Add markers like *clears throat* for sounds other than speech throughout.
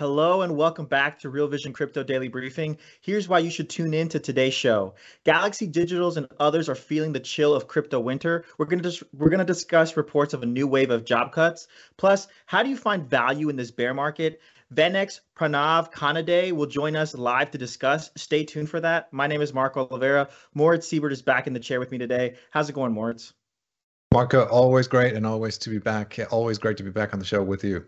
Hello and welcome back to Real Vision Crypto Daily Briefing. Here's why you should tune in to today's show. Galaxy Digitals and others are feeling the chill of crypto winter. We're going to we're going to discuss reports of a new wave of job cuts. Plus, how do you find value in this bear market? VanEck's Pranav Kanade will join us live to discuss. Stay tuned for that. My name is Marco Oliveira. Moritz Seibert is back in the chair with me today. How's it going, Moritz? Marco, always great and always to be back. Always great to be back on the show with you.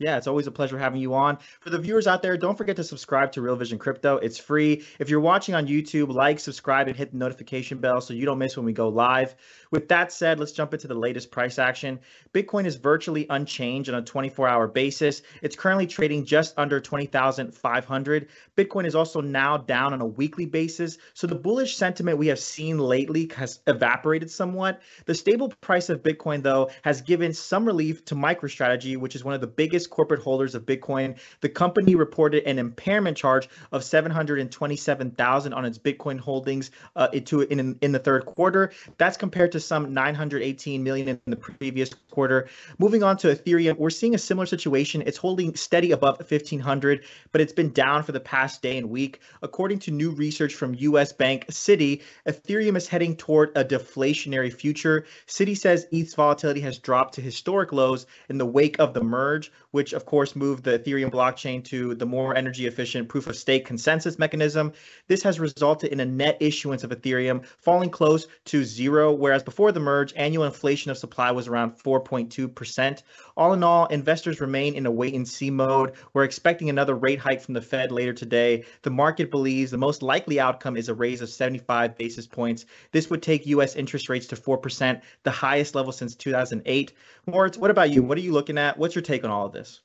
Yeah, it's always a pleasure having you on. For the viewers out there, don't forget to subscribe to Real Vision Crypto. It's free. If you're watching on YouTube, like, subscribe, and hit the notification bell so you don't miss when we go live. With that said, let's jump into the latest price action. Bitcoin is virtually unchanged on a 24 hour basis. It's currently trading just under 20,500. Bitcoin is also now down on a weekly basis. So the bullish sentiment we have seen lately has evaporated somewhat. The stable price of Bitcoin, though, has given some relief to MicroStrategy, which is one of the biggest corporate holders of Bitcoin. The company reported an impairment charge of 727,000 on its Bitcoin holdings uh, into in in the third quarter. That's compared to some 918 million in the previous quarter. Moving on to Ethereum, we're seeing a similar situation. It's holding steady above 1500, but it's been down for the past day and week. According to new research from US bank Citi, Ethereum is heading toward a deflationary future. Citi says ETH's volatility has dropped to historic lows in the wake of the merge, which of course moved the Ethereum blockchain to the more energy efficient proof of stake consensus mechanism. This has resulted in a net issuance of Ethereum falling close to zero, whereas before the merge, annual inflation of supply was around 4.2%. All in all, investors remain in a wait and see mode. We're expecting another rate hike from the Fed later today. The market believes the most likely outcome is a raise of 75 basis points. This would take US interest rates to 4%, the highest level since 2008. Moritz, what about you? What are you looking at? What's your take on all of this?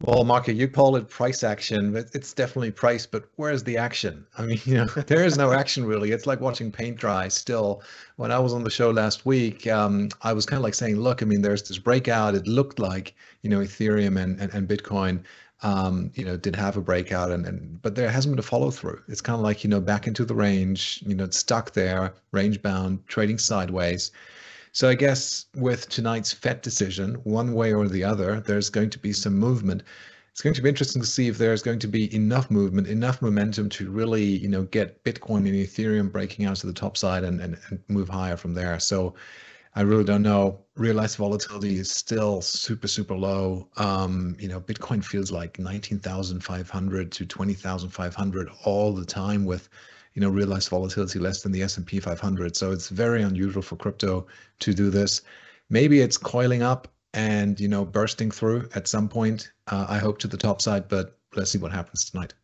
Well, Marco, you call it price action, but it's definitely price. But where's the action? I mean, *laughs* you know, there is no action really. It's like watching paint dry. Still, when I was on the show last week, um, I was kind of like saying, look, I mean, there's this breakout. It looked like, you know, Ethereum and and, and Bitcoin, um, you know, did have a breakout, and and but there hasn't been a follow through. It's kind of like you know back into the range. You know, it's stuck there, range bound, trading sideways. So I guess with tonight's Fed decision, one way or the other, there's going to be some movement. It's going to be interesting to see if there's going to be enough movement, enough momentum to really, you know, get Bitcoin and Ethereum breaking out to the top side and, and, and move higher from there. So I really don't know. Realized volatility is still super, super low. Um, you know, Bitcoin feels like 19,500 to 20,500 all the time with you know, realized volatility less than the S&P 500. So it's very unusual for crypto to do this. Maybe it's coiling up and, you know, bursting through at some point. Uh, I hope to the top side, but let's see what happens tonight.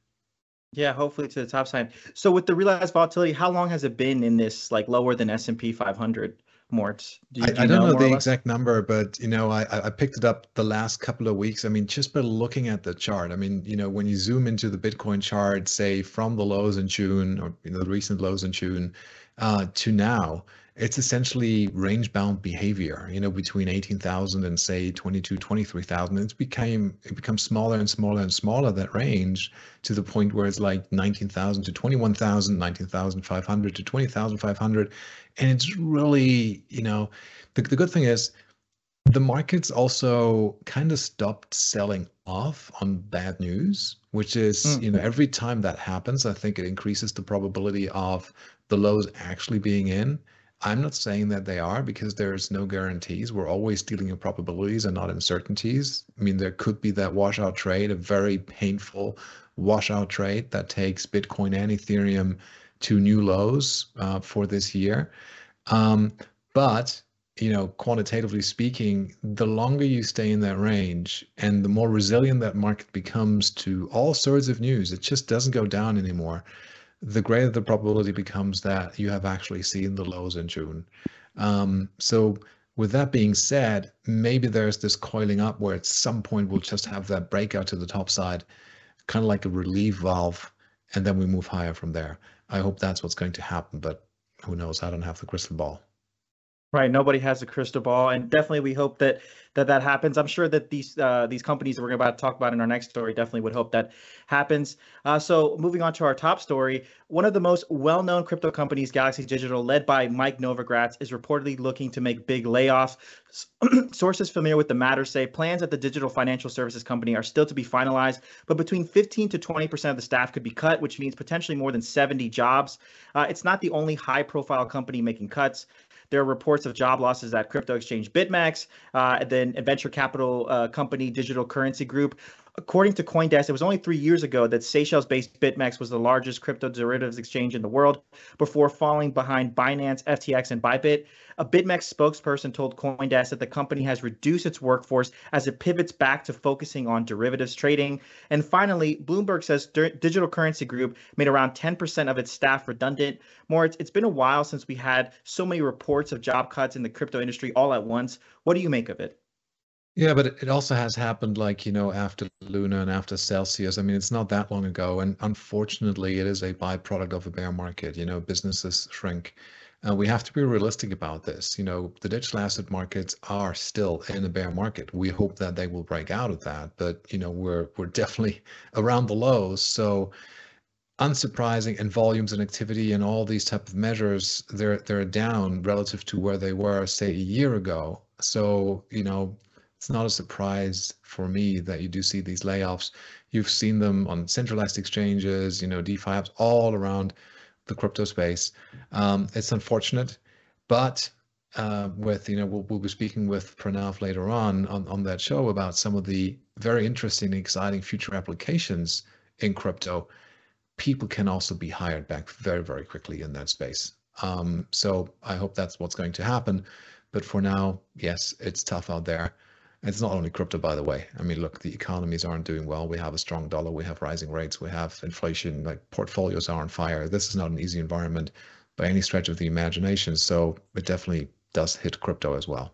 Yeah, hopefully to the top side. So with the realized volatility, how long has it been in this like lower than S&P 500? Mort? Do you, do I, I, don't know, know the exact number, but you know, I, I picked it up the last couple of weeks. I mean, just by looking at the chart, I mean, you know, when you zoom into the Bitcoin chart, say from the lows in June or you know the recent lows in June uh, to now, it's essentially range bound behavior you know between 18,000 and say 22 23,000 it's became it becomes smaller and smaller and smaller that range to the point where it's like 19,000 to 21,000 19,500 to 20,500 and it's really you know the, the good thing is the markets also kind of stopped selling off on bad news which is mm. you know every time that happens i think it increases the probability of the lows actually being in I'm not saying that they are because there's no guarantees. We're always dealing in probabilities and not uncertainties. I mean, there could be that washout trade, a very painful washout trade that takes Bitcoin and Ethereum to new lows uh, for this year. Um, but you know, quantitatively speaking, the longer you stay in that range and the more resilient that market becomes to all sorts of news, it just doesn't go down anymore the greater the probability becomes that you have actually seen the lows in June. Um, so with that being said, maybe there's this coiling up where at some point we'll just have that breakout to the top side, kind of like a relief valve, and then we move higher from there. I hope that's what's going to happen, but who knows? I don't have the crystal ball. Right. Nobody has a crystal ball, and definitely we hope that that that happens. I'm sure that these uh, these companies that we're about to talk about in our next story definitely would hope that happens. Uh, so moving on to our top story, one of the most well-known crypto companies, Galaxy Digital, led by Mike Novogratz, is reportedly looking to make big layoffs. *clears throat* Sources familiar with the matter say plans at the digital financial services company are still to be finalized, but between 15 to 20 percent of the staff could be cut, which means potentially more than 70 jobs. Uh, it's not the only high-profile company making cuts. There are reports of job losses at crypto exchange BitMEX, uh, then venture capital uh, company Digital Currency Group. According to CoinDesk, it was only three years ago that Seychelles-based BitMEX was the largest crypto derivatives exchange in the world before falling behind Binance, FTX, and Bybit. A BitMEX spokesperson told CoinDesk that the company has reduced its workforce as it pivots back to focusing on derivatives trading. And finally, Bloomberg says Digital Currency Group made around 10% of its staff redundant. More, it's, it's been a while since we had so many reports of job cuts in the crypto industry all at once. What do you make of it? Yeah, but it also has happened like, you know, after Luna and after Celsius. I mean, it's not that long ago. And unfortunately, it is a byproduct of a bear market. You know, businesses shrink. Uh, we have to be realistic about this. You know, the digital asset markets are still in a bear market. We hope that they will break out of that, but you know, we're we're definitely *laughs* around the lows. So unsurprising and volumes and activity and all these type of measures, they're they're down relative to where they were, say, a year ago. So, you know, it's not a surprise for me that you do see these layoffs. You've seen them on centralized exchanges, you know, DeFi apps all around the crypto space. Um, it's unfortunate, but uh, with you know we'll, we'll be speaking with Pranav later on, on on that show about some of the very interesting and exciting future applications in crypto. People can also be hired back very very quickly in that space. Um, so I hope that's what's going to happen. But for now, yes, it's tough out there. It's not only crypto, by the way. I mean, look, the economies aren't doing well. We have a strong dollar. We have rising rates. We have inflation. Like portfolios are on fire. This is not an easy environment by any stretch of the imagination. So it definitely does hit crypto as well.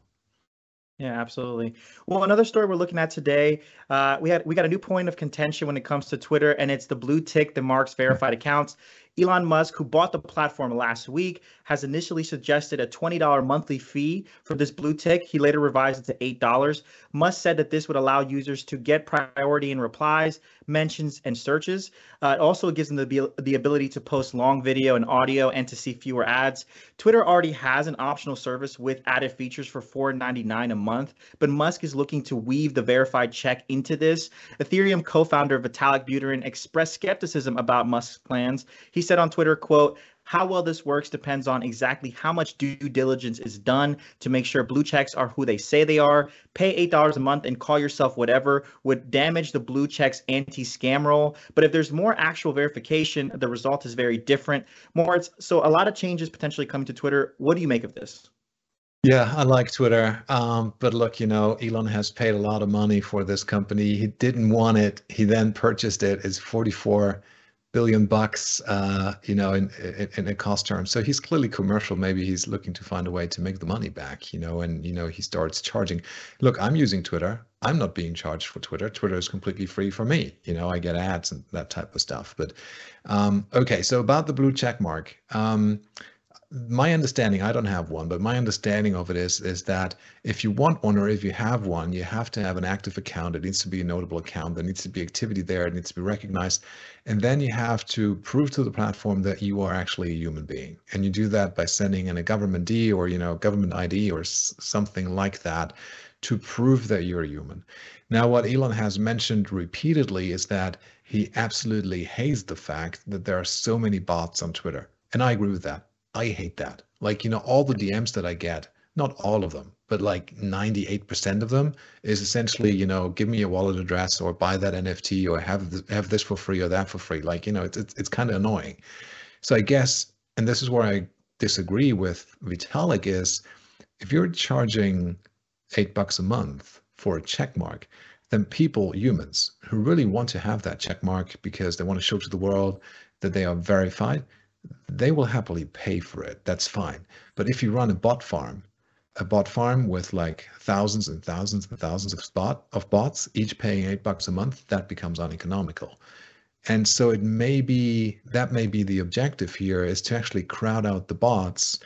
Yeah, absolutely. Well, another story we're looking at today, uh, we had we got a new point of contention when it comes to Twitter, and it's the blue tick that marks verified *laughs* accounts. Elon Musk, who bought the platform last week, has initially suggested a $20 monthly fee for this blue tick. He later revised it to $8. Musk said that this would allow users to get priority in replies, mentions, and searches. Uh, it also gives them the, the ability to post long video and audio and to see fewer ads. Twitter already has an optional service with added features for $4.99 a month, but Musk is looking to weave the verified check into this. Ethereum co-founder Vitalik Buterin expressed skepticism about Musk's plans. He said on Twitter, quote, how well this works depends on exactly how much due diligence is done to make sure blue checks are who they say they are. Pay $8 a month and call yourself whatever would damage the blue checks anti scam role. But if there's more actual verification, the result is very different. More, it's so a lot of changes potentially coming to Twitter. What do you make of this? Yeah, I like Twitter. Um, but look, you know, Elon has paid a lot of money for this company. He didn't want it. He then purchased it. It's 44 billion bucks, uh, you know, in, in, in a cost term. So he's clearly commercial. Maybe he's looking to find a way to make the money back, you know, and, you know, he starts charging. Look, I'm using Twitter. I'm not being charged for Twitter. Twitter is completely free for me. You know, I get ads and that type of stuff. But um, okay, so about the blue check mark. Um, my understanding i don't have one but my understanding of it is is that if you want one or if you have one you have to have an active account. It needs to be a notable account. There needs to be activity there. It needs to be recognized. And then you have to prove to the platform that you are actually a human being. And you do that by sending in a government d or you know government id or something like that to prove that you're a human. Now what elon has mentioned repeatedly is that he absolutely hates the fact that there are so many bots on twitter. And i agree with that I hate that. Like, you know, all the DMs that I get, not all of them, but like 98% of them is essentially, you know, give me your wallet address or buy that NFT or have have this for free or that for free. Like, you know, it's it's, it's kind of annoying. So I guess, and this is where I disagree with Vitalik is if you're charging eight bucks a month for a check mark, then people, humans who really want to have that check mark because they want to show to the world that they are verified, they will happily pay for it. That's fine. But if you run a bot farm, a bot farm with like thousands and thousands and thousands of spot of bots, each paying eight bucks a month, that becomes uneconomical. And so it may be that may be the objective here is to actually crowd out the bots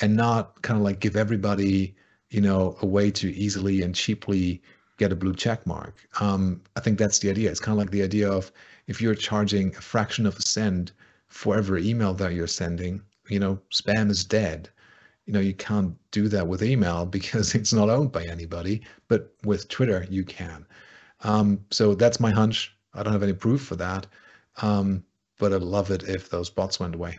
and not kind of like give everybody, you know, a way to easily and cheaply get a blue check mark. Um, I think that's the idea. It's kind of like the idea of if you're charging a fraction of a cent for every email that you're sending, you know, spam is dead. You know, you can't do that with email *laughs* because it's not owned by anybody, but with Twitter, you can. Um, so that's my hunch. I don't have any proof for that. Um, but I'd love it if those bots went away.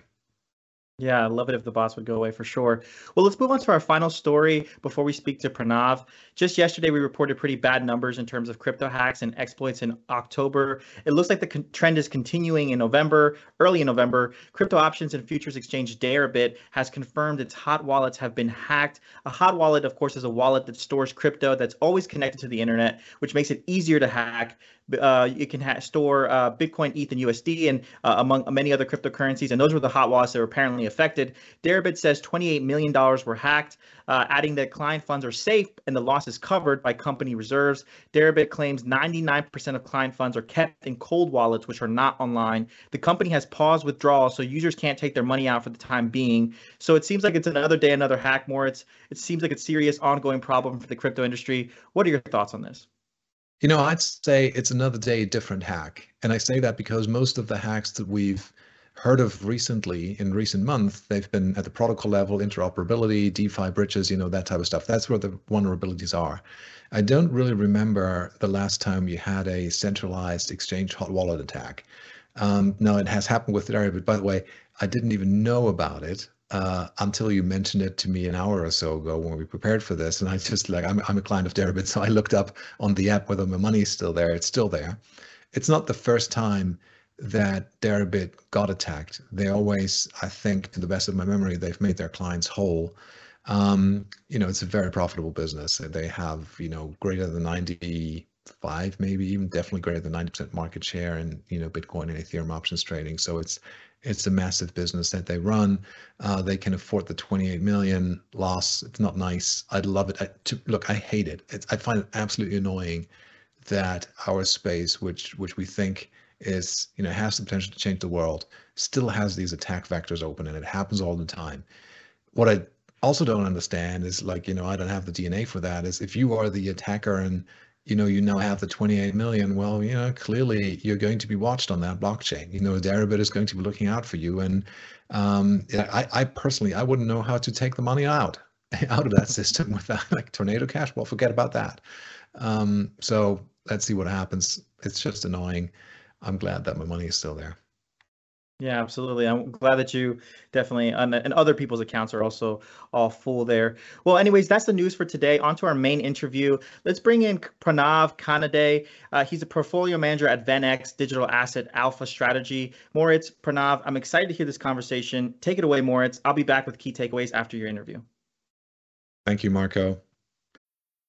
Yeah, I love it if the boss would go away for sure. Well, let's move on to our final story before we speak to Pranav. Just yesterday, we reported pretty bad numbers in terms of crypto hacks and exploits in October. It looks like the con- trend is continuing in November, early in November. Crypto options and futures exchange Deribit has confirmed its hot wallets have been hacked. A hot wallet, of course, is a wallet that stores crypto that's always connected to the internet, which makes it easier to hack uh, you can ha- store uh, Bitcoin, ETH, and USD, and uh, among many other cryptocurrencies. And those were the hot wallets that were apparently affected. Deribit says $28 million were hacked, uh, adding that client funds are safe and the loss is covered by company reserves. Deribit claims 99% of client funds are kept in cold wallets, which are not online. The company has paused withdrawals, so users can't take their money out for the time being. So it seems like it's another day, another hack. More, it's it seems like a serious ongoing problem for the crypto industry. What are your thoughts on this? You know, I'd say it's another day different hack. And I say that because most of the hacks that we've heard of recently in recent months, they've been at the protocol level, interoperability, DeFi bridges, you know, that type of stuff. That's where the vulnerabilities are. I don't really remember the last time you had a centralized exchange hot wallet attack. Um, now it has happened with Deribit, but by the way, I didn't even know about it uh, until you mentioned it to me an hour or so ago when we prepared for this. And I just like, I'm, I'm a client of Deribit, so I looked up on the app whether my money is still there. It's still there. It's not the first time that Deribit got attacked. They always, I think, to the best of my memory, they've made their clients whole. Um, you know, it's a very profitable business. They have, you know, greater than 95, maybe even definitely greater than 90% market share in, you know, Bitcoin and Ethereum options trading. So it's it's a massive business that they run. Uh, they can afford the 28 million loss. It's not nice. I'd love it. I, to, look, I hate it. It's, I find it absolutely annoying that our space, which which we think is you know has the potential to change the world, still has these attack vectors open, and it happens all the time. What I also don't understand is like you know I don't have the DNA for that. Is if you are the attacker and you know, you now have the 28 million. Well, you know, clearly you're going to be watched on that blockchain. You know, Deribit is going to be looking out for you. And um, I, I personally, I wouldn't know how to take the money out *laughs* out of that system *laughs* without like tornado cash. Well, forget about that. Um, so let's see what happens. It's just annoying. I'm glad that my money is still there. Yeah, absolutely. I'm glad that you definitely and, and other people's accounts are also all full there. Well, anyways, that's the news for today. On to our main interview. Let's bring in Pranav Kanade. Uh, he's a portfolio manager at VanEck's Digital Asset Alpha Strategy. Moritz, Pranav, I'm excited to hear this conversation. Take it away, Moritz. I'll be back with key takeaways after your interview. Thank you, Marco.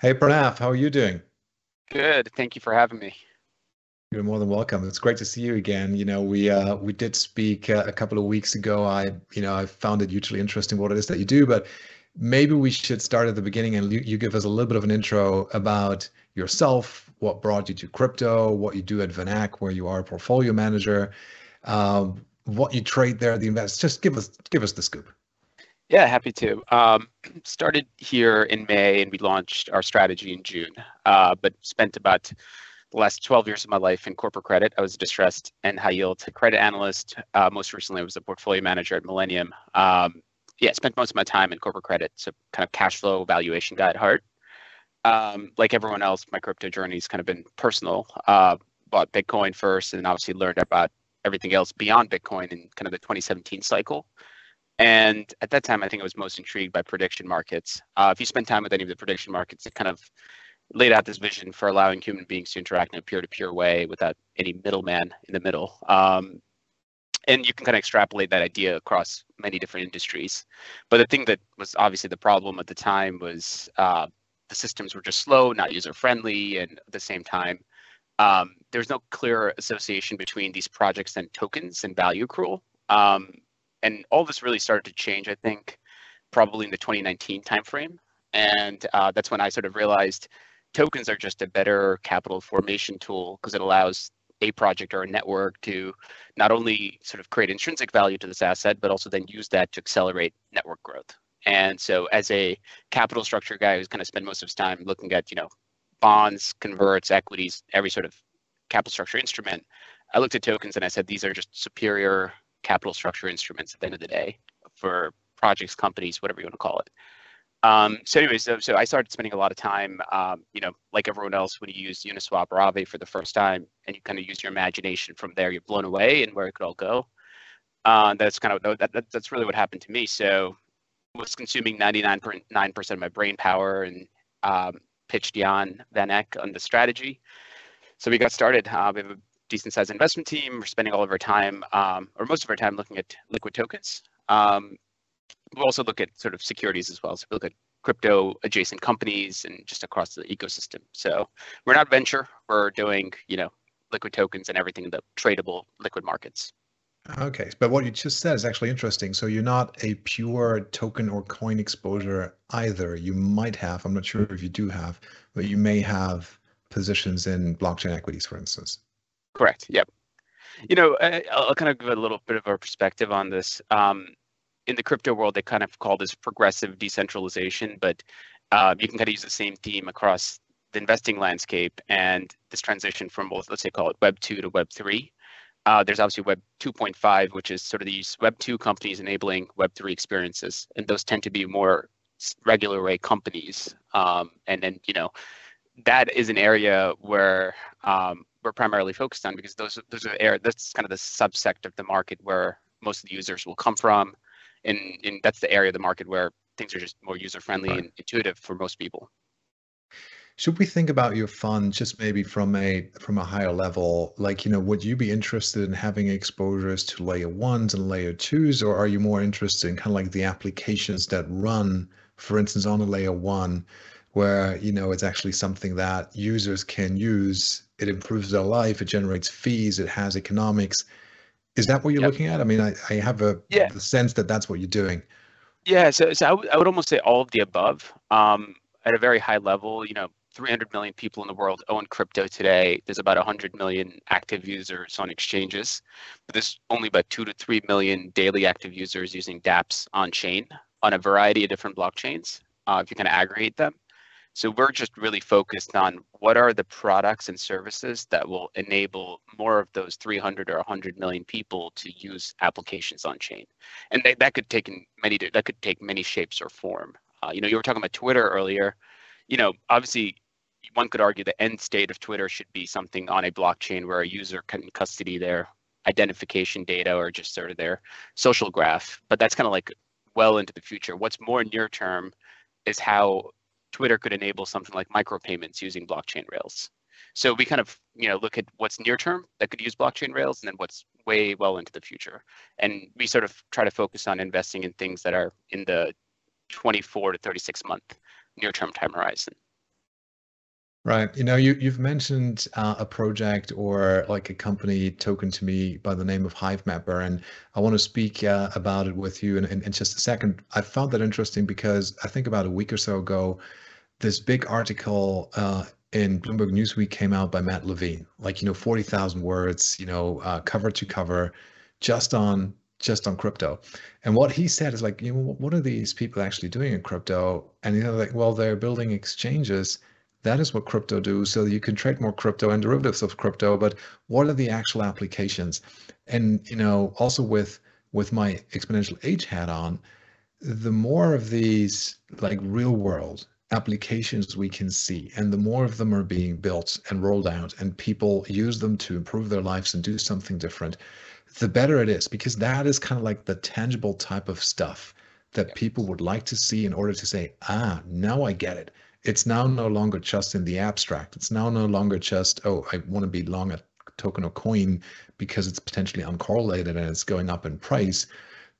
Hey, Pranav, how are you doing? Good. Thank you for having me. You're more than welcome. It's great to see you again. You know, we uh, we did speak uh, a couple of weeks ago. I, you know, I found it hugely interesting what it is that you do, but maybe we should start at the beginning and you, you give us a little bit of an intro about yourself, what brought you to crypto, what you do at VanEck's, where you are a portfolio manager, um, what you trade there, the invest. Just give us give us the scoop. Yeah, happy to. Um, *clears throat* started here in May and we launched our strategy in June, uh, but spent about the last 12 years of my life in corporate credit. I was a distressed and high yield credit analyst. Uh, most recently, I was a portfolio manager at Millennium. Um, yeah, spent most of my time in corporate credit, so kind of cash flow valuation guy at heart. Um, like everyone else, my crypto journey has kind of been personal. Uh, bought Bitcoin first and obviously learned about everything else beyond Bitcoin in kind of the 2017 cycle. And at that time, I think I was most intrigued by prediction markets. Uh, if you spend time with any of the prediction markets, it kind of laid out this vision for allowing human beings to interact in a peer-to-peer way without any middleman in the middle. Um, and you can kind of extrapolate that idea across many different industries. But the thing that was obviously the problem at the time was uh, the systems were just slow, not user-friendly, and at the same time, um, there's no clear association between these projects and tokens and value accrual. Um, and all this really started to change, I think, probably in the 2019 timeframe. And uh, that's when I sort of realized tokens are just a better capital formation tool because it allows a project or a network to not only sort of create intrinsic value to this asset, but also then use that to accelerate network growth. And so as a capital structure guy who's kind of spent most of his time looking at, you know, bonds, converts, equities, every sort of capital structure instrument, I looked at tokens and I said, these are just superior capital structure instruments at the end of the day for projects, companies, whatever you want to call it. Um, so anyway, so, so I started spending a lot of time, um, you know, like everyone else, when you use Uniswap or Aave for the first time, and you kind of use your imagination from there, you're blown away and where it could all go. Uh, that's kind of that, that, that's really what happened to me. So I was consuming 99.9% of my brain power and um, pitched Jan Van Eck on the strategy. So we got started. Uh, we have a decent sized investment team. We're spending all of our time, um, or most of our time, looking at liquid tokens. Um, we also look at sort of securities as well. So we look at crypto adjacent companies and just across the ecosystem. So we're not venture. We're doing, you know, liquid tokens and everything in the tradable liquid markets. Okay, but what you just said is actually interesting. So you're not a pure token or coin exposure either. You might have, I'm not sure if you do have, but you may have positions in blockchain equities, for instance. Correct. Yep. You know, I'll kind of give a little bit of a perspective on this. Um, in the crypto world, they kind of call this progressive decentralization, but uh, you can kind of use the same theme across the investing landscape and this transition from both, let's say, call it Web 2 to Web 3. Uh, there's obviously Web 2.5, which is sort of these Web 2 companies enabling Web 3 experiences, and those tend to be more regular way companies. Um, and then, you know, that is an area where um, we're primarily focused on because those those are air that's kind of the subsect of the market where most of the users will come from. And, and that's the area of the market where things are just more user friendly right. and intuitive for most people. Should we think about your fund just maybe from a from a higher level? Like you know would you be interested in having exposures to layer ones and layer twos or are you more interested in kind of like the applications that run for instance on a layer one where you know it's actually something that users can use it improves their life it generates fees it has economics is that what you're yep. looking at? I mean, I, I have a yeah. the sense that that's what you're doing. Yeah, so, so I, w- I would almost say all of the above. Um, at a very high level, you know, 300 million people in the world own crypto today. There's about 100 million active users on exchanges, but there's only about two to three million daily active users using DApps on chain on a variety of different blockchains. Uh, if you kind of aggregate them, so we're just really focused on what are the products and services that will enable more of those 300 or 100 million people to use applications on chain, and that could take many that could take many shapes or form. Uh, you know, you were talking about Twitter earlier. You know, obviously, one could argue the end state of Twitter should be something on a blockchain where a user can custody their identification data or just sort of their social graph. But that's kind of like well into the future. What's more near term is how Twitter could enable something like micropayments using blockchain rails. So we kind of you know look at what's near term that could use blockchain rails and then what's way well into the future. And we sort of try to focus on investing in things that are in the 24 to 36 month near term time horizon. Right. You know, you, you've mentioned uh, a project or like a company token to me by the name of Hivemapper, and I want to speak uh, about it with you in, in, in, just a second. I found that interesting because I think about a week or so ago, this big article uh, in Bloomberg Newsweek came out by Matt Levine, like, you know, 40,000 words, you know, uh, cover to cover, just on just on crypto. And what he said is like, you know, what are these people actually doing in crypto? And you know, like, well, they're building exchanges that is what crypto do. So you can trade more crypto and derivatives of crypto, but what are the actual applications? And you know, also with with my exponential age hat on, the more of these like real world applications we can see and the more of them are being built and rolled out and people use them to improve their lives and do something different the better it is because that is kind of like the tangible type of stuff that people would like to see in order to say, ah, now I get it. It's now no longer just in the abstract. It's now no longer just, oh, I want to be long a token or coin because it's potentially uncorrelated and it's going up in price.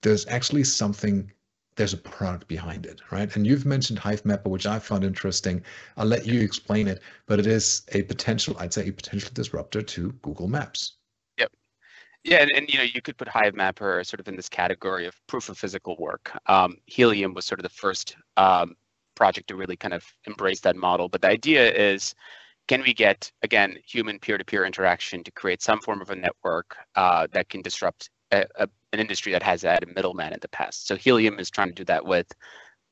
There's actually something, there's a product behind it, right? And you've mentioned Hivemapper, which I found interesting. I'll let you explain it, but it is a potential, I'd say, a potential disruptor to Google Maps. Yep. Yeah, and, and, you know you could put Hivemapper sort of in this category of proof of physical work. Um, Helium was sort of the first um, project to really kind of embrace that model. But the idea is, can we get again human peer-to-peer interaction to create some form of a network uh, that can disrupt a, a, an industry that has had a middleman in the past? So Helium is trying to do that with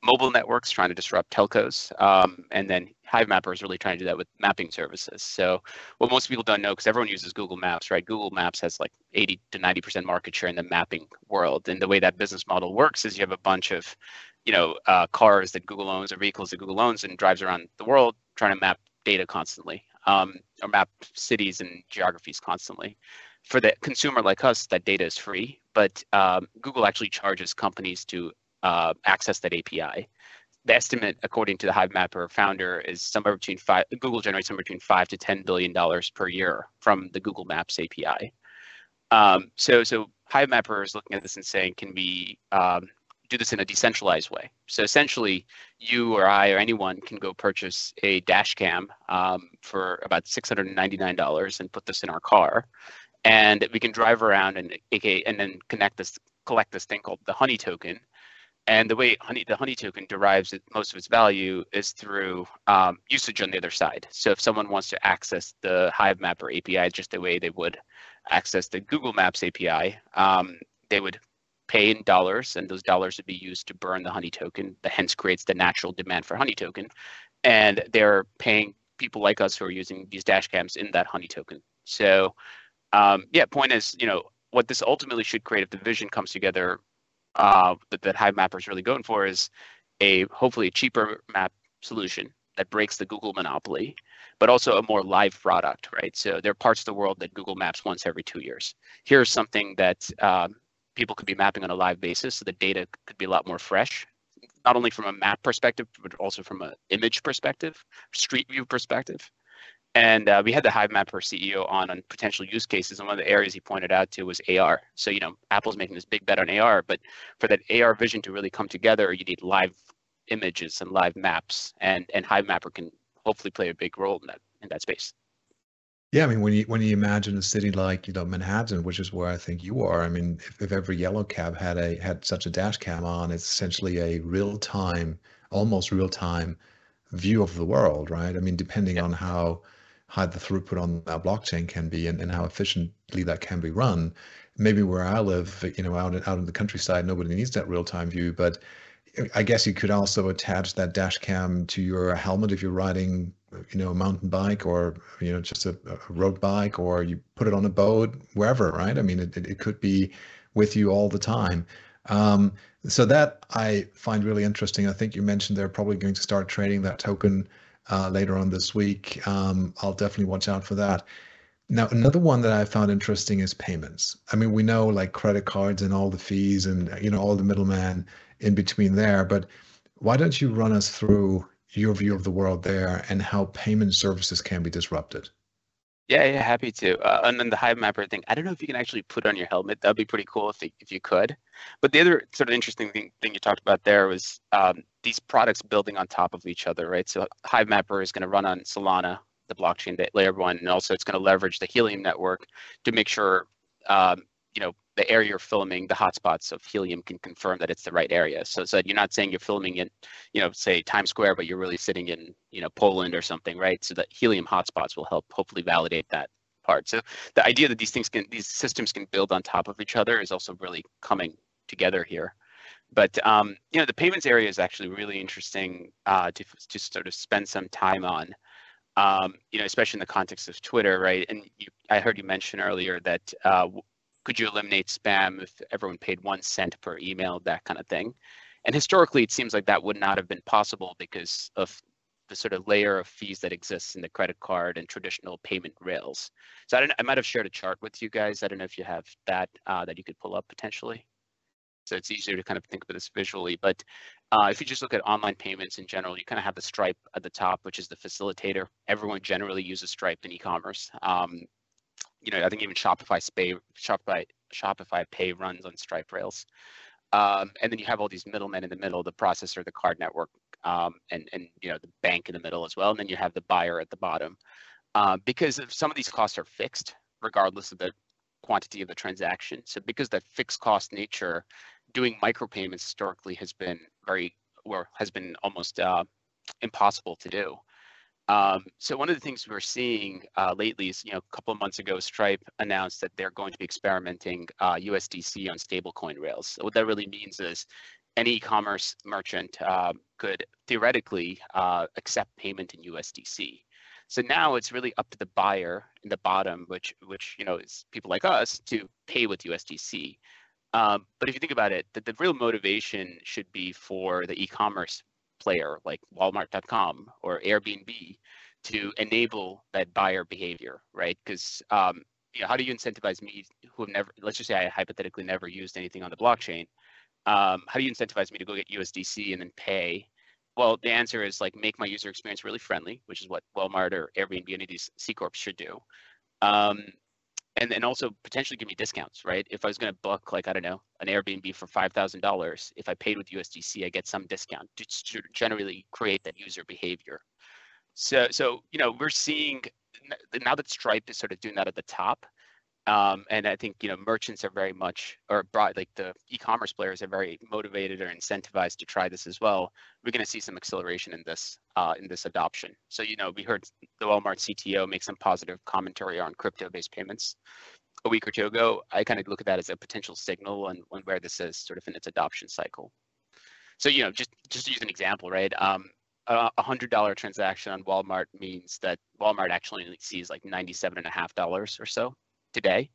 mobile networks, trying to disrupt telcos, um, and then Hivemapper is really trying to do that with mapping services. So what most people don't know, because everyone uses Google Maps, right? Google Maps has like 80 to 90% market share in the mapping world. And the way that business model works is you have a bunch of, you know, uh, cars that Google owns or vehicles that Google owns and drives around the world trying to map data constantly um, or map cities and geographies constantly. For the consumer like us, that data is free, but um, Google actually charges companies to uh, access that API the estimate, according to the Hivemapper founder, is somewhere between five. Google generates somewhere between five to ten billion dollars per year from the Google Maps API. Um, so, so Hivemapper is looking at this and saying, can we um, do this in a decentralized way? So essentially, you or I or anyone can go purchase a dash cam um, for about six hundred and put this in our car, and we can drive around and and then connect this collect this thing called the Honey token and the way honey, the honey token derives most of its value is through um, usage on the other side. So if someone wants to access the Hivemapper API just the way they would access the Google Maps API, um, they would pay in dollars, and those dollars would be used to burn the honey token. That hence creates the natural demand for honey token, and they're paying people like us who are using these dash cams in that honey token. So, um, yeah, point is, you know, what this ultimately should create if the vision comes together uh, that, that Hivemapper is really going for is a hopefully a cheaper map solution that breaks the Google monopoly, but also a more live product, right? So there are parts of the world that Google maps once every two years. Here's something that um, people could be mapping on a live basis, so the data could be a lot more fresh, not only from a map perspective, but also from an image perspective, street view perspective. And uh, we had the Hivemapper CEO on on potential use cases, and one of the areas he pointed out to was AR. So you know, Apple's making this big bet on AR, but for that AR vision to really come together, you need live images and live maps, and and Hivemapper can hopefully play a big role in that in that space. Yeah, I mean, when you when you imagine a city like you know Manhattan, which is where I think you are, I mean, if, if every yellow cab had a had such a dash cam on, it's essentially a real time, almost real time view of the world, right? I mean, depending yeah. on how high the throughput on that blockchain can be and, and how efficiently that can be run. Maybe where I live, you know, out out in the countryside, nobody needs that real time view. But I guess you could also attach that dash cam to your helmet if you're riding, you know, a mountain bike or you know just a, a road bike, or you put it on a boat, wherever, right? I mean, it, it could be with you all the time. Um, so that I find really interesting. I think you mentioned they're probably going to start trading that token uh, later on this week. Um, I'll definitely watch out for that. Now, another one that I found interesting is payments. I mean, we know like credit cards and all the fees and you know all the middleman in between there, but why don't you run us through your view of the world there and how payment services can be disrupted? Yeah, yeah, happy to. Uh, and then the Hivemapper thing, I don't know if you can actually put on your helmet. That'd be pretty cool if, if you could. But the other sort of interesting thing, thing you talked about there was um, these products building on top of each other, right? So Hivemapper is going to run on Solana, the blockchain that layer one, and also it's going to leverage the Helium network to make sure, um, you know, the area you're filming, the hotspots of Helium can confirm that it's the right area. So, so you're not saying you're filming in, you know, say Times Square, but you're really sitting in, you know, Poland or something, right? So that Helium hotspots will help hopefully validate that part. So the idea that these things can, these systems can build on top of each other is also really coming together here. But um, you know, the payments area is actually really interesting uh, to to sort of spend some time on. Um, you know, especially in the context of Twitter, right? And you, I heard you mention earlier that uh, could you eliminate spam if everyone paid one cent per email, that kind of thing. And historically, it seems like that would not have been possible because of the sort of layer of fees that exists in the credit card and traditional payment rails. So I don't I might have shared a chart with you guys. I don't know if you have that uh, that you could pull up potentially. So it's easier to kind of think of this visually. But uh, if you just look at online payments in general, you kind of have the Stripe at the top, which is the facilitator. Everyone generally uses Stripe in e-commerce. Um, you know, I think even Shopify Pay, Shopify, Shopify Pay runs on Stripe rails. Um, and then you have all these middlemen in the middle, the processor, the card network, um, and and you know the bank in the middle as well. And then you have the buyer at the bottom, uh, because some of these costs are fixed regardless of the quantity of the transaction. So because that fixed cost nature, doing micropayments historically has been very or has been almost uh, impossible to do. Um, so one of the things we're seeing uh, lately is, you know, a couple of months ago, Stripe announced that they're going to be experimenting uh, USDC on stablecoin rails. So what that really means is any e-commerce merchant uh, could theoretically uh, accept payment in USDC. So now it's really up to the buyer in the bottom, which which you know is people like us to pay with USDC. Um, but if you think about it, the, the real motivation should be for the e-commerce player like Walmart.com or Airbnb to enable that buyer behavior, right? Because um, you know, how do you incentivize me who have never, let's just say I hypothetically never used anything on the blockchain. Um, how do you incentivize me to go get USDC and then pay? Well, the answer is like make my user experience really friendly, which is what Walmart or Airbnb, any of these C corps should do. Um, and then also potentially give me discounts, right? If I was going to book like I don't know an Airbnb for five thousand dollars, if I paid with USDC, I get some discount to generally create that user behavior. So so you know we're seeing now that Stripe is sort of doing that at the top, um, and I think you know merchants are very much, or broad, like the e-commerce players are very motivated or incentivized to try this as well. We're going to see some acceleration in this uh, in this adoption. So you know we heard the Walmart CTO make some positive commentary on crypto-based payments a week or two ago. I kind of look at that as a potential signal on, on where this is sort of in its adoption cycle. So you know just just to use an example, right? Um, a hundred dollar transaction on Walmart means that Walmart actually sees like ninety seven and a half dollars or so today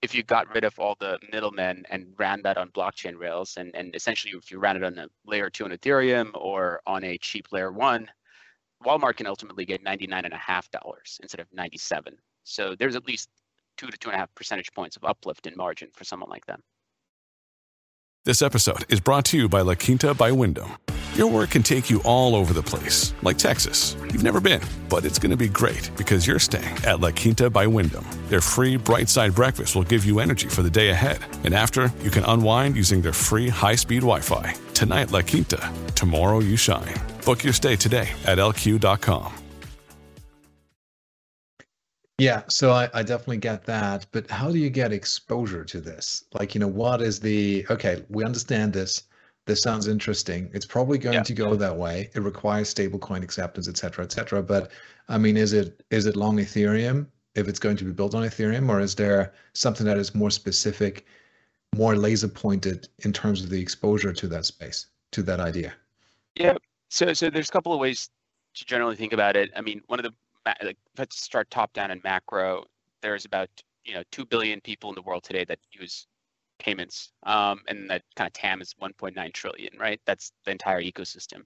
if you got rid of all the middlemen and ran that on blockchain rails and, and essentially if you ran it on a layer two on ethereum or on a cheap layer one walmart can ultimately get 99 and a half dollars instead of 97 so there's at least two to two and a half percentage points of uplift in margin for someone like them. This episode is brought to you by la quinta by wyndham your work can take you all over the place, like Texas. You've never been, but it's going to be great because you're staying at La Quinta by Wyndham. Their free bright side breakfast will give you energy for the day ahead. And after, you can unwind using their free high speed Wi Fi. Tonight, La Quinta. Tomorrow, you shine. Book your stay today at lq.com. Yeah, so I, I definitely get that. But how do you get exposure to this? Like, you know, what is the okay, we understand this this sounds interesting. It's probably going yeah. to go that way. It requires stablecoin acceptance, et cetera, et cetera. But I mean, is it is it long Ethereum if it's going to be built on Ethereum, or is there something that is more specific, more laser pointed in terms of the exposure to that space, to that idea? Yeah. So so there's a couple of ways to generally think about it. I mean, one of the like let's start top down and macro. There's about you know two billion people in the world today that use payments, um, and that kind of TAM is 1.9 trillion, right? That's the entire ecosystem.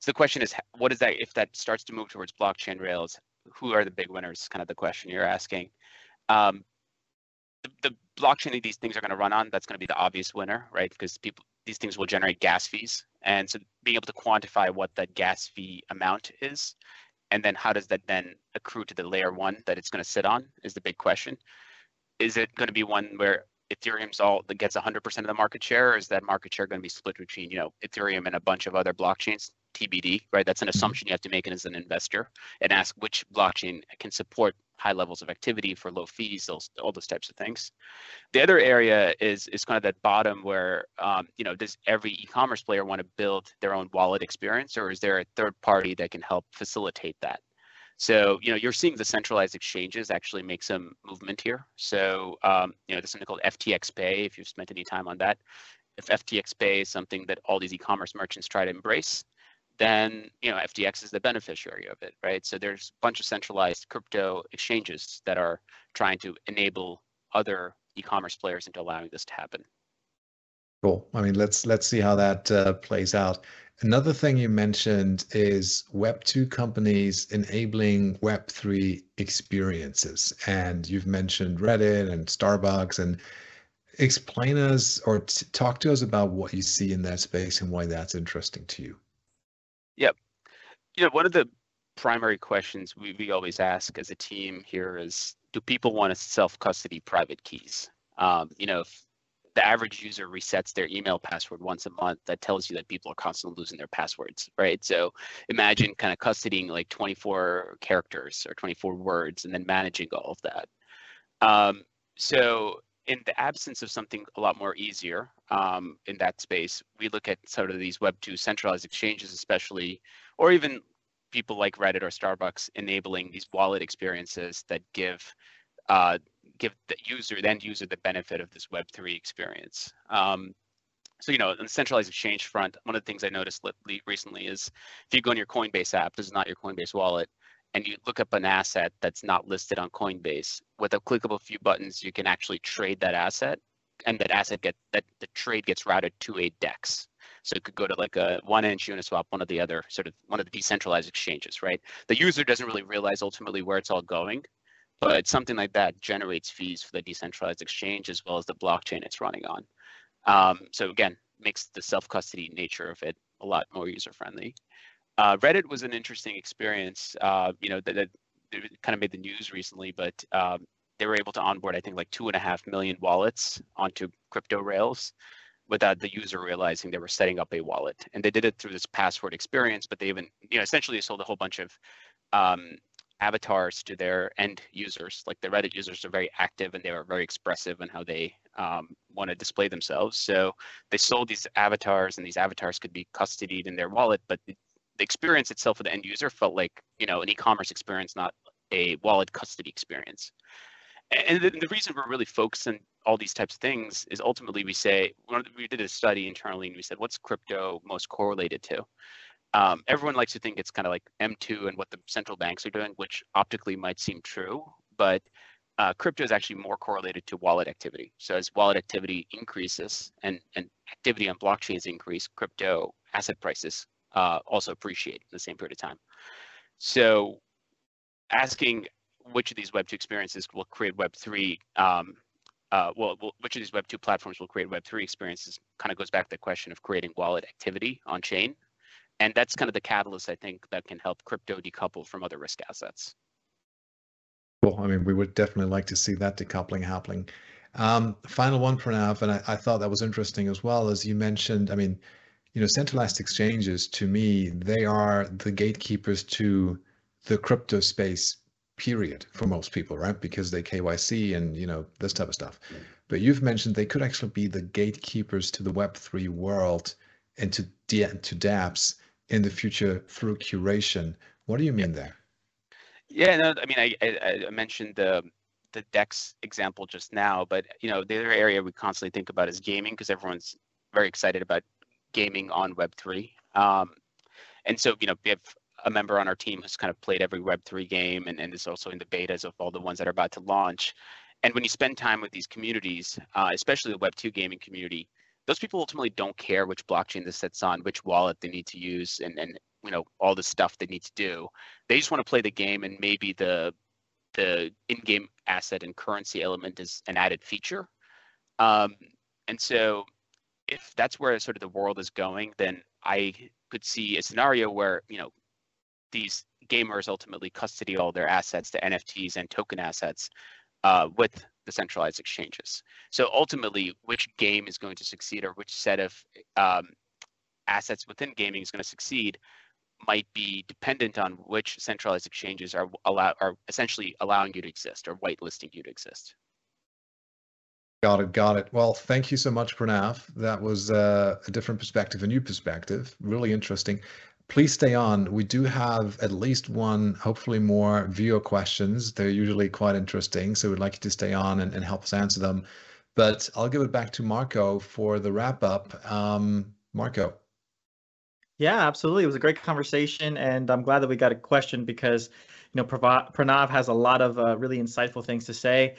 So the question is, what is that? If that starts to move towards blockchain rails, who are the big winners? Kind of the question you're asking. Um, the, the blockchain these things are going to run on, that's going to be the obvious winner, right? Because people these things will generate gas fees, and so being able to quantify what that gas fee amount is, and then how does that then accrue to the layer one that it's going to sit on is the big question. Is it going to be one where Ethereum's all that gets 100% of the market share, or is that market share going to be split between you know Ethereum and a bunch of other blockchains? TBD, right? That's an mm-hmm. assumption you have to make as an investor and ask which blockchain can support high levels of activity for low fees, those all those types of things. The other area is is kind of that bottom where um, you know does every e-commerce player want to build their own wallet experience, or is there a third party that can help facilitate that? So, you know, you're seeing the centralized exchanges actually make some movement here. So, um, you know, there's something called FTX Pay, if you've spent any time on that. If FTX Pay is something that all these e-commerce merchants try to embrace, then, you know, FTX is the beneficiary of it, right? So there's a bunch of centralized crypto exchanges that are trying to enable other e-commerce players into allowing this to happen. Cool. I mean, let's let's see how that uh, plays out. Another thing you mentioned is Web2 companies enabling Web3 experiences. And you've mentioned Reddit and Starbucks. And explain us or talk to us about what you see in that space and why that's interesting to you. Yep. You know, one of the primary questions we, we always ask as a team here is do people want to self custody private keys? Um, you know, if the average user resets their email password once a month, that tells you that people are constantly losing their passwords, right? So imagine kind of custodying like 24 characters or 24 words and then managing all of that. Um, so in the absence of something a lot more easier um, in that space, we look at sort of these Web2 centralized exchanges, especially, or even people like Reddit or Starbucks enabling these wallet experiences that give uh, give the user, the end user, the benefit of this Web3 experience. Um, so, you know, on the centralized exchange front, one of the things I noticed recently is if you go in your Coinbase app, this is not your Coinbase wallet, and you look up an asset that's not listed on Coinbase, with a clickable few buttons, you can actually trade that asset, and that asset get that the trade gets routed to a DEX. So it could go to like a 1inch Uniswap, one of the other sort of one of the decentralized exchanges, right? The user doesn't really realize ultimately where it's all going, but something like that generates fees for the decentralized exchange as well as the blockchain it's running on. Um, so again, makes the self-custody nature of it a lot more user-friendly. Uh, Reddit was an interesting experience. Uh, you know, that, that, kind of made the news recently, but um, they were able to onboard, I think, like two and a half million wallets onto crypto rails without the user realizing they were setting up a wallet. And they did it through this password experience, but they even, you know, essentially sold a whole bunch of um, avatars to their end users. Like the Reddit users are very active and they are very expressive in how they um, want to display themselves. So they sold these avatars, and these avatars could be custodied in their wallet, but the, experience itself for the end user felt like you know an e-commerce experience, not a wallet custody experience. And the, the reason we're really focused on all these types of things is ultimately we say we did a study internally and we said what's crypto most correlated to um, everyone likes to think it's kind of like M2 and what the central banks are doing, which optically might seem true, but uh, crypto is actually more correlated to wallet activity. So as wallet activity increases and, and activity on blockchains increase, crypto asset prices uh, also appreciate in the same period of time. So asking which of these Web2 experiences will create Web3, um, uh, well, which of these Web2 platforms will create Web3 experiences kind of goes back to the question of creating wallet activity on chain and that's kind of the catalyst I think that can help crypto decouple from other risk assets. Well, I mean, we would definitely like to see that decoupling happening. Um, final one, Pranav, and I, I thought that was interesting as well, as you mentioned. I mean, you know, centralized exchanges to me, they are the gatekeepers to the crypto space, period, for most people, right? Because they KYC and, you know, this type of stuff. But you've mentioned they could actually be the gatekeepers to the Web3 world and to, to dApps in the future through curation. What do you mean there? Yeah, no, I mean, I, I, I mentioned the the Dex example just now, but you know, the other area we constantly think about is gaming because everyone's very excited about gaming on Web three. Um, and so, you know, we have a member on our team who's kind of played every Web three game and, and is also in the betas of all the ones that are about to launch. And when you spend time with these communities, uh, especially the Web two gaming community, those people ultimately don't care which blockchain this sits on, which wallet they need to use, and and you know all the stuff they need to do. They just want to play the game, and maybe the the in-game asset and currency element is an added feature. Um, and so, if that's where sort of the world is going, then I could see a scenario where you know these gamers ultimately custody all their assets, the NFTs and token assets, uh, with the centralized exchanges. So ultimately, which game is going to succeed or which set of um, assets within gaming is going to succeed might be dependent on which centralized exchanges are allow are essentially allowing you to exist or whitelisting you to exist. Got it, got it. Well, thank you so much, Pranav. That was uh, a different perspective, a new perspective. Really interesting please stay on. We do have at least one, hopefully more viewer questions. They're usually quite interesting, so we'd like you to stay on and, and help us answer them. But I'll give it back to Marco for the wrap up. Um, Marco. Yeah, absolutely. It was a great conversation, and I'm glad that we got a question because, you know, Pranav has a lot of uh, really insightful things to say.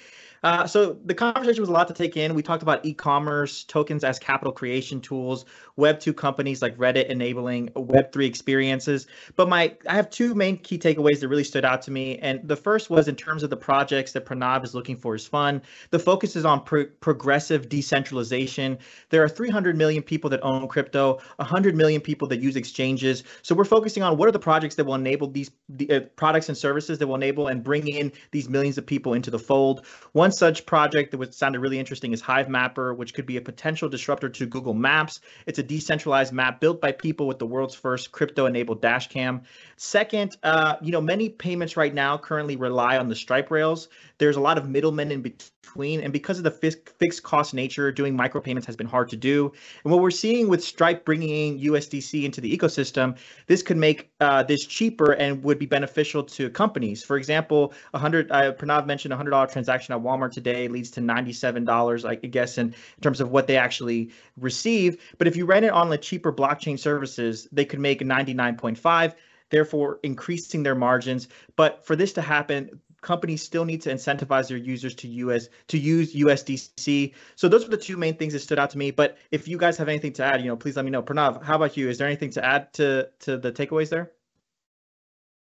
Uh, so the conversation was a lot to take in. We talked about e-commerce, tokens as capital creation tools, Web two companies like Reddit enabling Web three experiences. But my I have two main key takeaways that really stood out to me. And the first was in terms of the projects that Pranav is looking for is fund. The focus is on pro- progressive decentralization. There are 300 million people that own crypto, 100 million people that use exchanges. So we're focusing on what are the projects that will enable these the, uh, products and services that will enable and bring in these millions of people into the fold. One such project that sounded really interesting is Hivemapper, which could be a potential disruptor to Google Maps. It's a decentralized map built by people with the world's first crypto-enabled dashcam. Second, uh, you know, many payments right now currently rely on the Stripe rails. There's a lot of middlemen in between, and because of the fixed cost nature, doing micropayments has been hard to do. And what we're seeing with Stripe bringing USDC into the ecosystem, this could make uh, this cheaper and would be beneficial to companies. For example, 100, uh, Pranav mentioned a $100 transaction at Walmart today leads to $97, I guess, in, in terms of what they actually receive. But if you ran it on the cheaper blockchain services, they could make 99.5 therefore increasing their margins. But for this to happen, companies still need to incentivize their users to US to use USDC. So those are the two main things that stood out to me. But if you guys have anything to add, you know, please let me know. Pranav, how about you? Is there anything to add to to the takeaways there?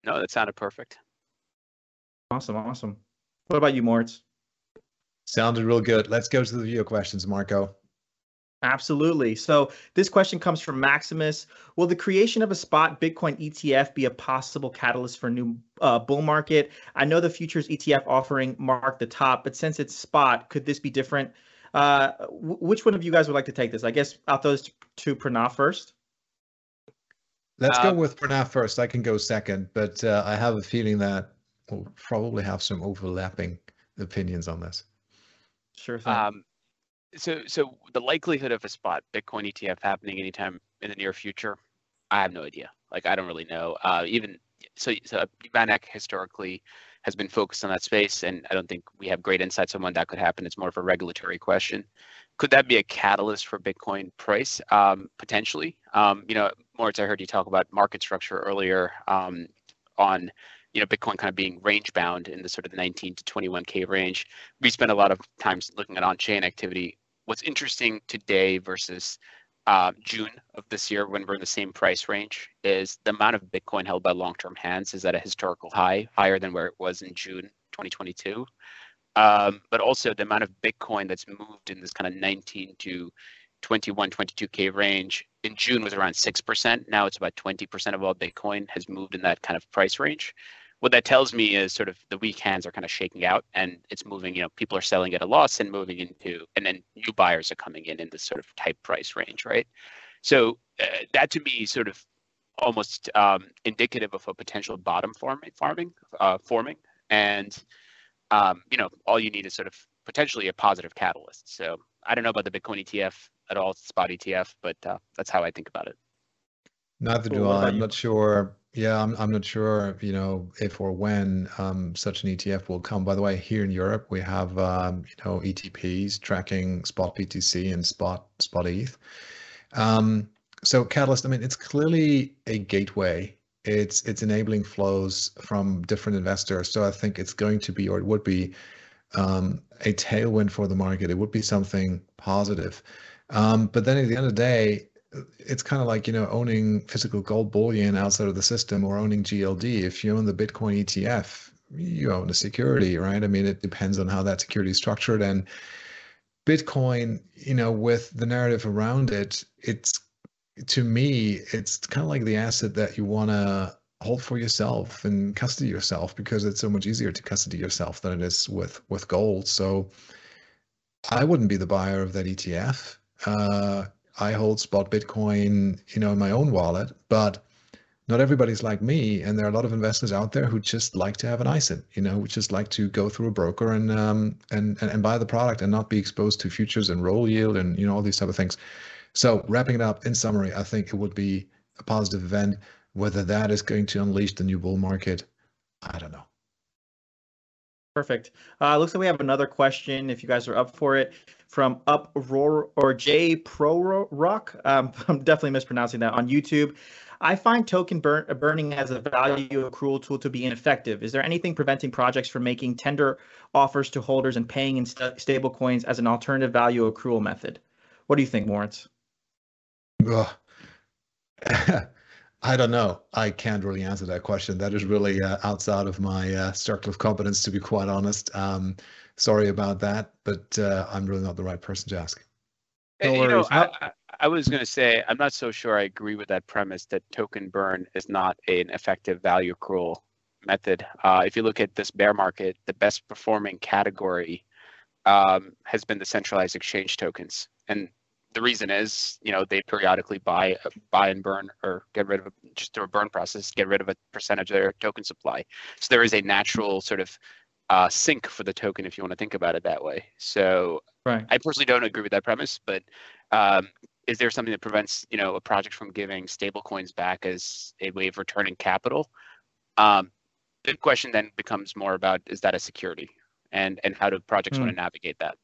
No, that sounded perfect. Awesome, awesome. What about you, Moritz? Sounded real good. Let's go to the video questions, Marco. Absolutely. So this question comes from Maximus. Will the creation of a spot Bitcoin ETF be a possible catalyst for a new uh, bull market? I know the futures ETF offering marked the top, but since it's spot, could this be different? Uh, w- which one of you guys would like to take this? I guess I'll throw this to Pranav first. Let's uh, go with Pranav first. I can go second, but uh, I have a feeling that we'll probably have some overlapping opinions on this. Sure thing. Um, so, so the likelihood of a spot Bitcoin ETF happening anytime in the near future, I have no idea. Like, I don't really know. Uh, even so, so VanEck historically has been focused on that space, and I don't think we have great insights on when that could happen. It's more of a regulatory question. Could that be a catalyst for Bitcoin price? Um, potentially. Um, you know, Moritz, I heard you talk about market structure earlier um, on you know Bitcoin kind of being range bound in the sort of the 19 to 21k range. We spend a lot of times looking at on-chain activity what's interesting today versus uh, June of this year, when we're in the same price range, is the amount of Bitcoin held by long-term hands is at a historical high, higher than where it was in June 2022. Um, but also the amount of Bitcoin that's moved in this kind of 19 to 21, 22k range in June was around six percent. Now it's about 20% of all Bitcoin has moved in that kind of price range what that tells me is sort of the weak hands are kind of shaking out and it's moving you know people are selling at a loss and moving into and then new buyers are coming in in this sort of type price range right? So uh, that to me sort of almost um, indicative of a potential bottom form, farming uh, forming. And um, you know all you need is sort of potentially a positive catalyst. So i don't know about the bitcoin etf at all spot etf but uh, that's how i think about it. Neither do i i'm not sure yeah, I'm I'm not sure, you know, if or when um, such an ETF will come. By the way, here in Europe, we have um, you know ETPs tracking spot BTC and spot spot ETH. Um, so Catalyst, I mean, it's clearly a gateway. It's it's enabling flows from different investors. So I think it's going to be, or it would be, um, a tailwind for the market. It would be something positive. Um, but then at the end of the day, it's kind of like you know owning physical gold bullion outside of the system or owning GLD. If you own the Bitcoin ETF, you own the security, right? I mean, it depends on how that security is structured. And Bitcoin, you know, with the narrative around it, it's to me, it's kind of like the asset that you want to hold for yourself and custody yourself because it's so much easier to custody yourself than it is with with gold. So I wouldn't be the buyer of that ETF. Uh, I hold spot Bitcoin, you know, in my own wallet, but not everybody's like me. And there are a lot of investors out there who just like to have an ISIN, you know, who just like to go through a broker and um and, and, and buy the product and not be exposed to futures and roll yield and you know all these type of things. So wrapping it up in summary, I think it would be a positive event. Whether that is going to unleash the new bull market, I don't know. Perfect. Uh, looks like we have another question. If you guys are up for it, from Uproar or J Pro Rock. Um, *laughs* I'm definitely mispronouncing that on YouTube. I find token burn, burning as a value accrual tool to be ineffective. Is there anything preventing projects from making tender offers to holders and paying in st- stable coins as an alternative value accrual method? What do you think, Moritz? *laughs* I don't know. I can't really answer that question. That is really uh, outside of my uh, circle of competence, to be quite honest. Um, sorry about that, but uh, I'm really not the right person to ask. No you know, I, I was going to say I'm not so sure I agree with that premise that token burn is not an effective value accrual method. Uh, if you look at this bear market, the best performing category um, has been the centralized exchange tokens, and the reason is, you know, they periodically buy, buy and burn, or get rid of a, just through a burn process, get rid of a percentage of their token supply. So there is a natural sort of uh, sink for the token, if you want to think about it that way. So right. I personally don't agree with that premise, but um, is there something that prevents, you know, a project from giving stable coins back as a way of returning capital? Um, the question then becomes more about is that a security, and and how do projects mm. want to navigate that?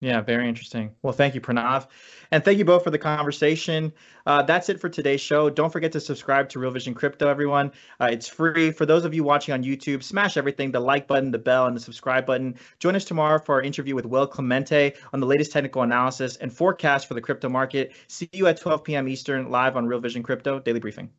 Yeah, very interesting. Well, thank you, Pranav. And thank you both for the conversation. Uh, that's it for today's show. Don't forget to subscribe to Real Vision Crypto, everyone. Uh, it's free. For those of you watching on YouTube, smash everything the like button, the bell, and the subscribe button. Join us tomorrow for our interview with Will Clemente on the latest technical analysis and forecast for the crypto market. See you at 12 p.m. Eastern live on Real Vision Crypto Daily Briefing.